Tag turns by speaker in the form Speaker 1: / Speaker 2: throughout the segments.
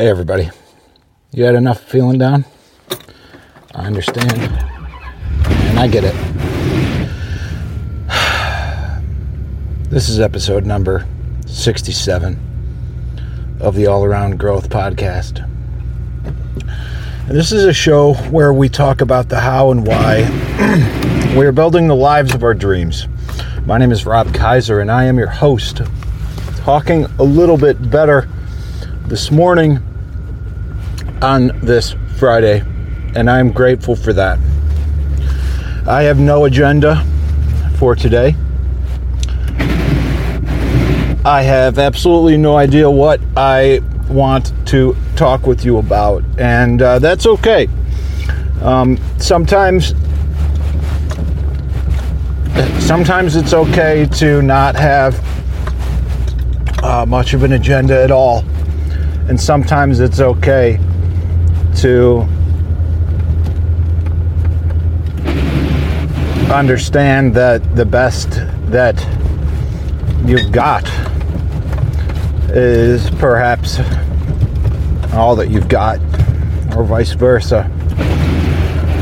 Speaker 1: Hey, everybody. You had enough feeling down? I understand. And I get it. This is episode number 67 of the All Around Growth Podcast. And this is a show where we talk about the how and why we are building the lives of our dreams. My name is Rob Kaiser, and I am your host. Talking a little bit better this morning on this Friday, and I'm grateful for that. I have no agenda for today. I have absolutely no idea what I want to talk with you about, and uh, that's okay. Um, sometimes, sometimes it's okay to not have uh, much of an agenda at all, and sometimes it's okay to understand that the best that you've got is perhaps all that you've got, or vice versa.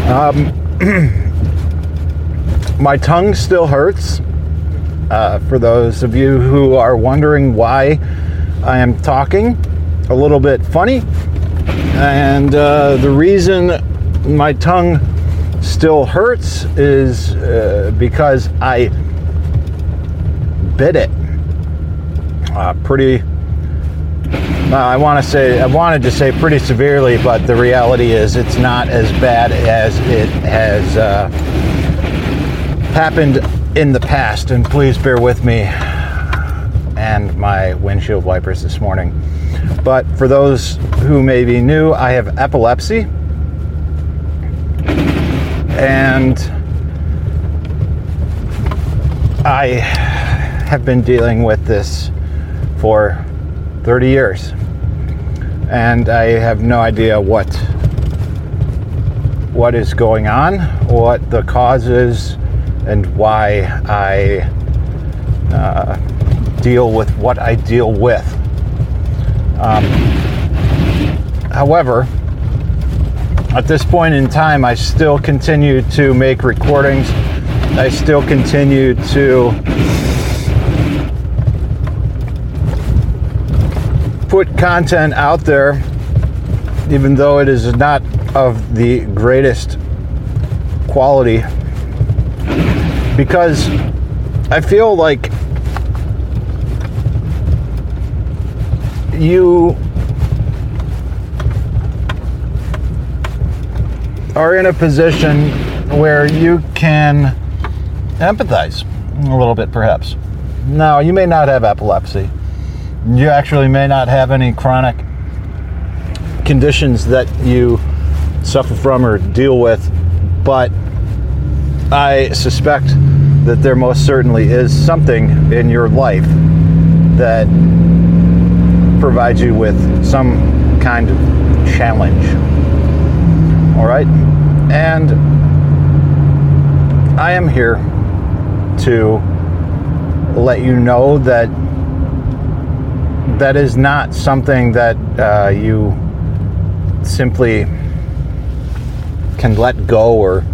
Speaker 1: Um, my tongue still hurts. Uh, for those of you who are wondering why I am talking a little bit funny, and uh, the reason my tongue still hurts is uh, because I bit it uh, pretty. I want to say I wanted to say pretty severely, but the reality is it's not as bad as it has uh, happened in the past. And please bear with me and my windshield wipers this morning. But for those who may be new, I have epilepsy. And I have been dealing with this for 30 years. And I have no idea what what is going on, what the cause is, and why I uh, deal with what I deal with. Um, however, at this point in time, I still continue to make recordings. I still continue to put content out there, even though it is not of the greatest quality, because I feel like you are in a position where you can empathize a little bit, perhaps. Now, you may not have epilepsy. You actually may not have any chronic conditions that you suffer from or deal with, but I suspect that there most certainly is something in your life that provides you with some kind of challenge. All right? And I am here to let you know that that is not something that uh, you simply can let go or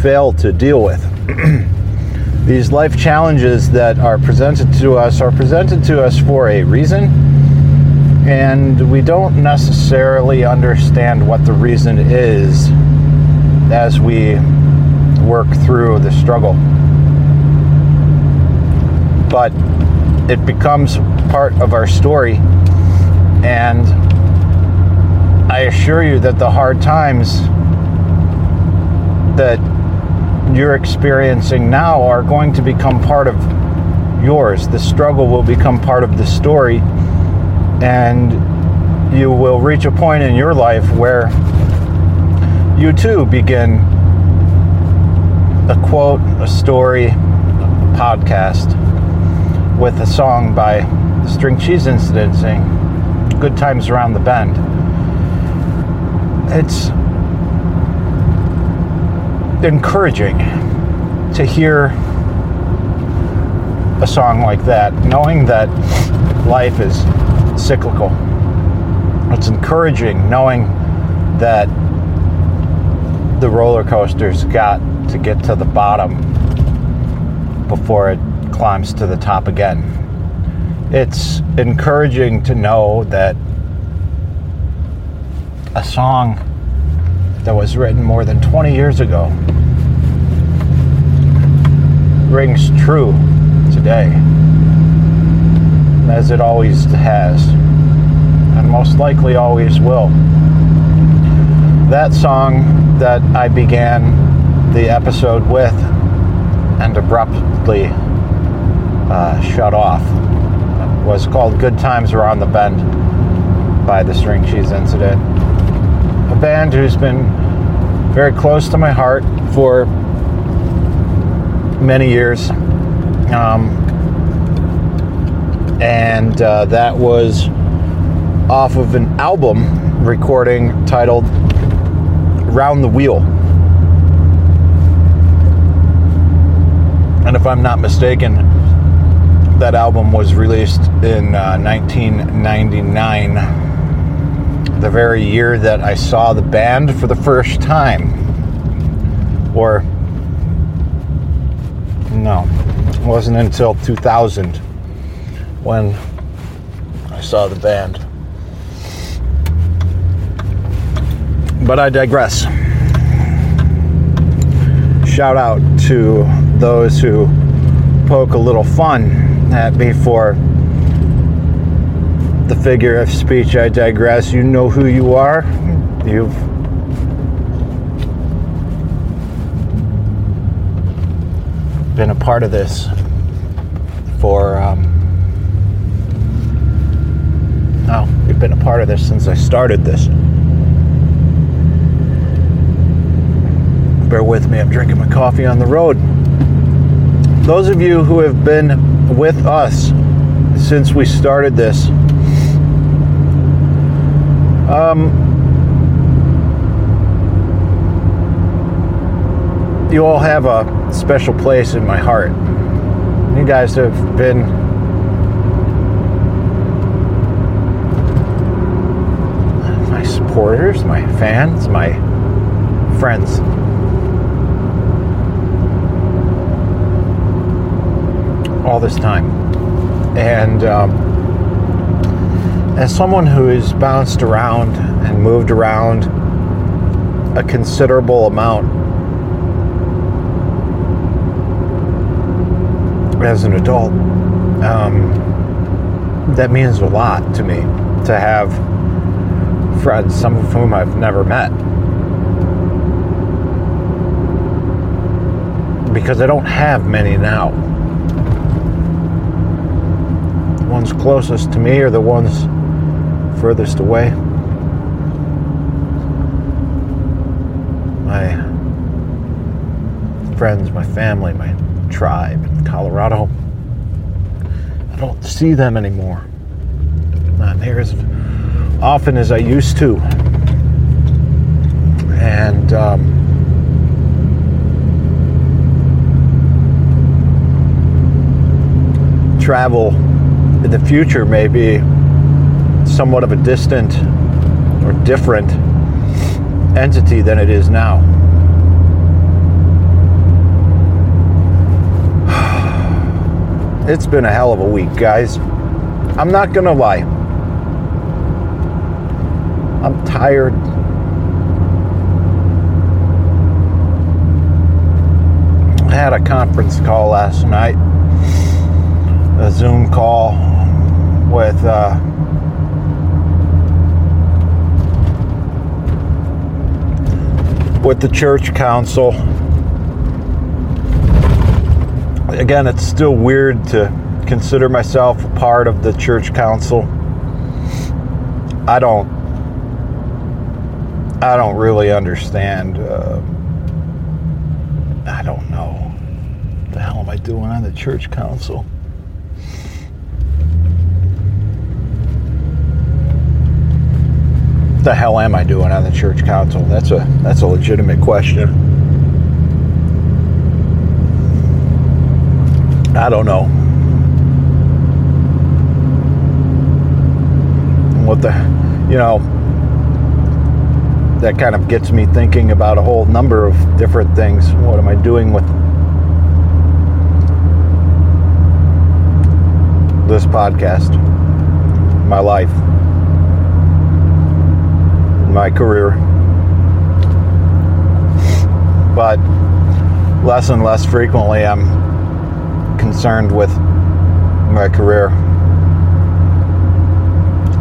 Speaker 1: fail to deal with. These life challenges that are presented to us are presented to us for a reason, and we don't necessarily understand what the reason is as we work through the struggle. But it becomes part of our story. And I assure you that the hard times that you're experiencing now are going to become part of yours. The struggle will become part of the story. And you will reach a point in your life where you too begin a quote, a story, a podcast with a song by the String Cheese Incident saying, Good Times Around the Bend. It's encouraging to hear a song like that, knowing that life is cyclical it's encouraging knowing that the roller coaster's got to get to the bottom before it climbs to the top again. It's encouraging to know that a song that was written more than 20 years ago rings true today, as it always has, and most likely always will. That song that I began the episode with and abruptly uh, shut off was called Good Times Around the Bend by the String Cheese Incident. A band who's been very close to my heart for many years. Um, and uh, that was off of an album recording titled Round the Wheel. And if I'm not mistaken, that album was released in uh, 1999, the very year that I saw the band for the first time. Or no, it wasn't until 2000 when I saw the band. But I digress. Shout out to those who poke a little fun at me for the figure of speech. I digress. You know who you are. You've been a part of this for um, oh you've been a part of this since i started this. Bear with me i'm drinking my coffee on the road. Those of you who have been with us since we started this um, you all have a special place in my heart. You guys have been my supporters, my fans, my friends. All this time. And um, as someone who has bounced around and moved around a considerable amount as an adult, um, that means a lot to me to have friends, some of whom I've never met. Because I don't have many now. The ones closest to me are the ones furthest away. My friends, my family, my tribe in Colorado. I don't see them anymore. Not near as often as I used to. And um, travel in the future may be somewhat of a distant or different entity than it is now. It's been a hell of a week, guys. I'm not to lie. I'm tired. I had a conference call last night, a Zoom call with uh, with the church council again, it's still weird to consider myself a part of the church council. I don't. I don't really understand. Uh, I don't know. What the hell am I doing on the church council? What the hell am I doing on the church council? That's a that's a legitimate question. I don't know. What the you know, that kind of gets me thinking about a whole number of different things. What am I doing with this podcast, my life, my career? But less and less frequently, I'm concerned with my career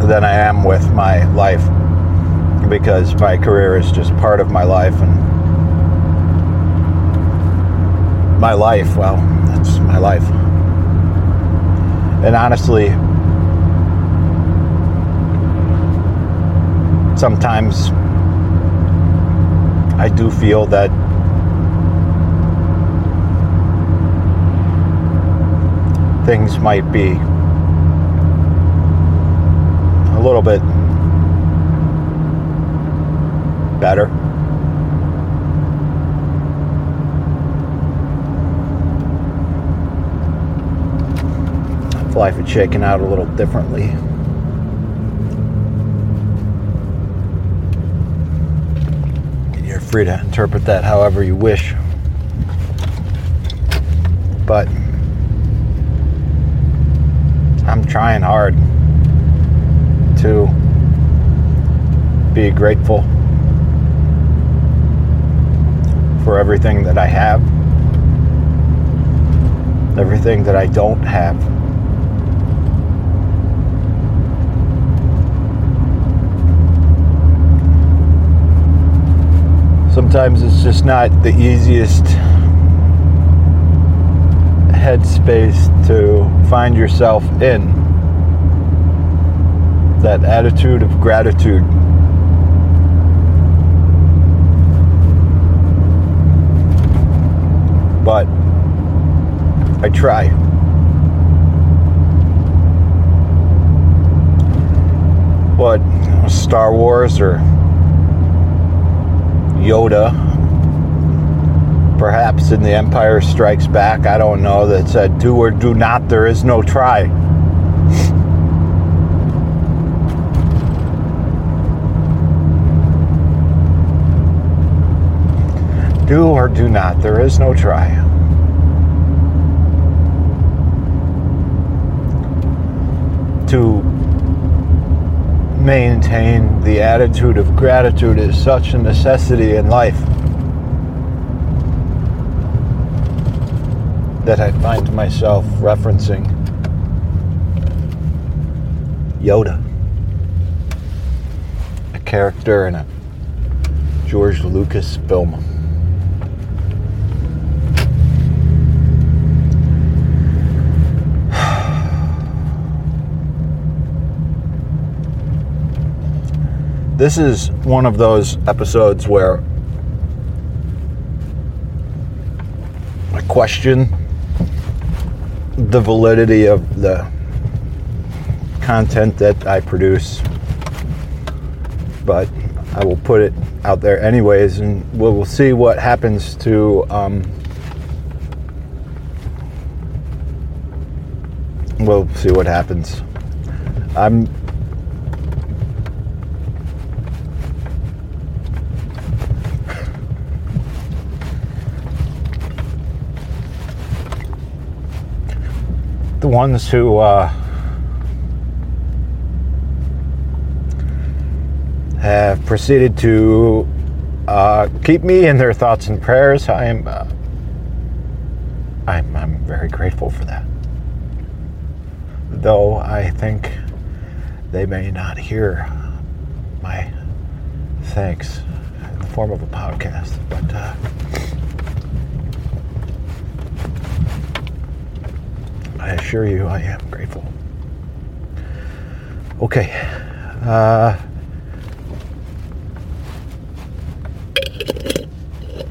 Speaker 1: than I am with my life because my career is just part of my life and my life, well, that's my life. And honestly, sometimes I do feel that things might be a little bit better. If life had shaken out a little differently. You're free to interpret that however you wish. But I'm trying hard to be grateful for everything that I have, everything that I don't have. Sometimes it's just not the easiest headspace to find yourself in. That attitude of gratitude. But I try. What, Star Wars or Yoda, perhaps in The Empire Strikes Back, I don't know, that said, do or do not, there is no try. Do or do not, there is no try. To maintain the attitude of gratitude is such a necessity in life that I find myself referencing Yoda, a character in a George Lucas film. This is one of those episodes where I question the validity of the content that I produce, but I will put it out there anyways, and we'll, see what happens to. Um, we'll see what happens. I'm the ones who uh, have proceeded to uh, keep me in their thoughts and prayers. I am, uh, I'm, I'm very grateful for that. Though I think they may not hear my thanks in the form of a podcast, but. Uh, I assure you, I am grateful. Okay. Uh,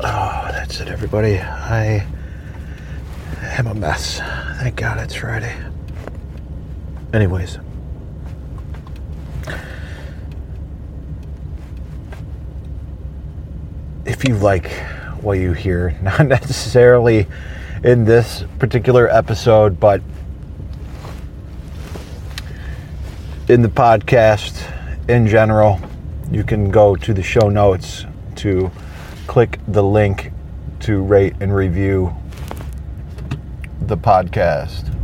Speaker 1: oh, that's it, everybody. I am a mess. Thank God it's Friday. Anyways. If you like what you hear, not necessarily in this particular episode, but in the podcast in general, you can go to the show notes to click the link to rate and review the podcast.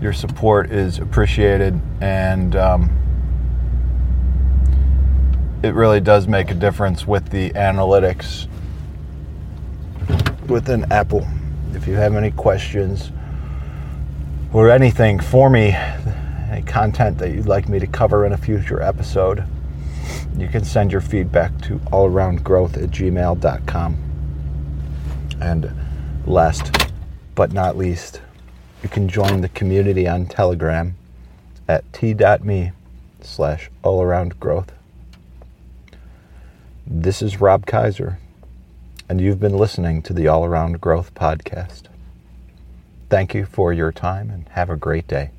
Speaker 1: Your support is appreciated, and um, it really does make a difference with the analytics within Apple. If you have any questions or anything for me, any content that you'd like me to cover in a future episode, you can send your feedback to allaroundgrowth at gmail.com. And last but not least, you can join the community on Telegram at t.me slash allaroundgrowth. This is Rob Kaiser, and you've been listening to the All Around Growth Podcast. Thank you for your time and have a great day.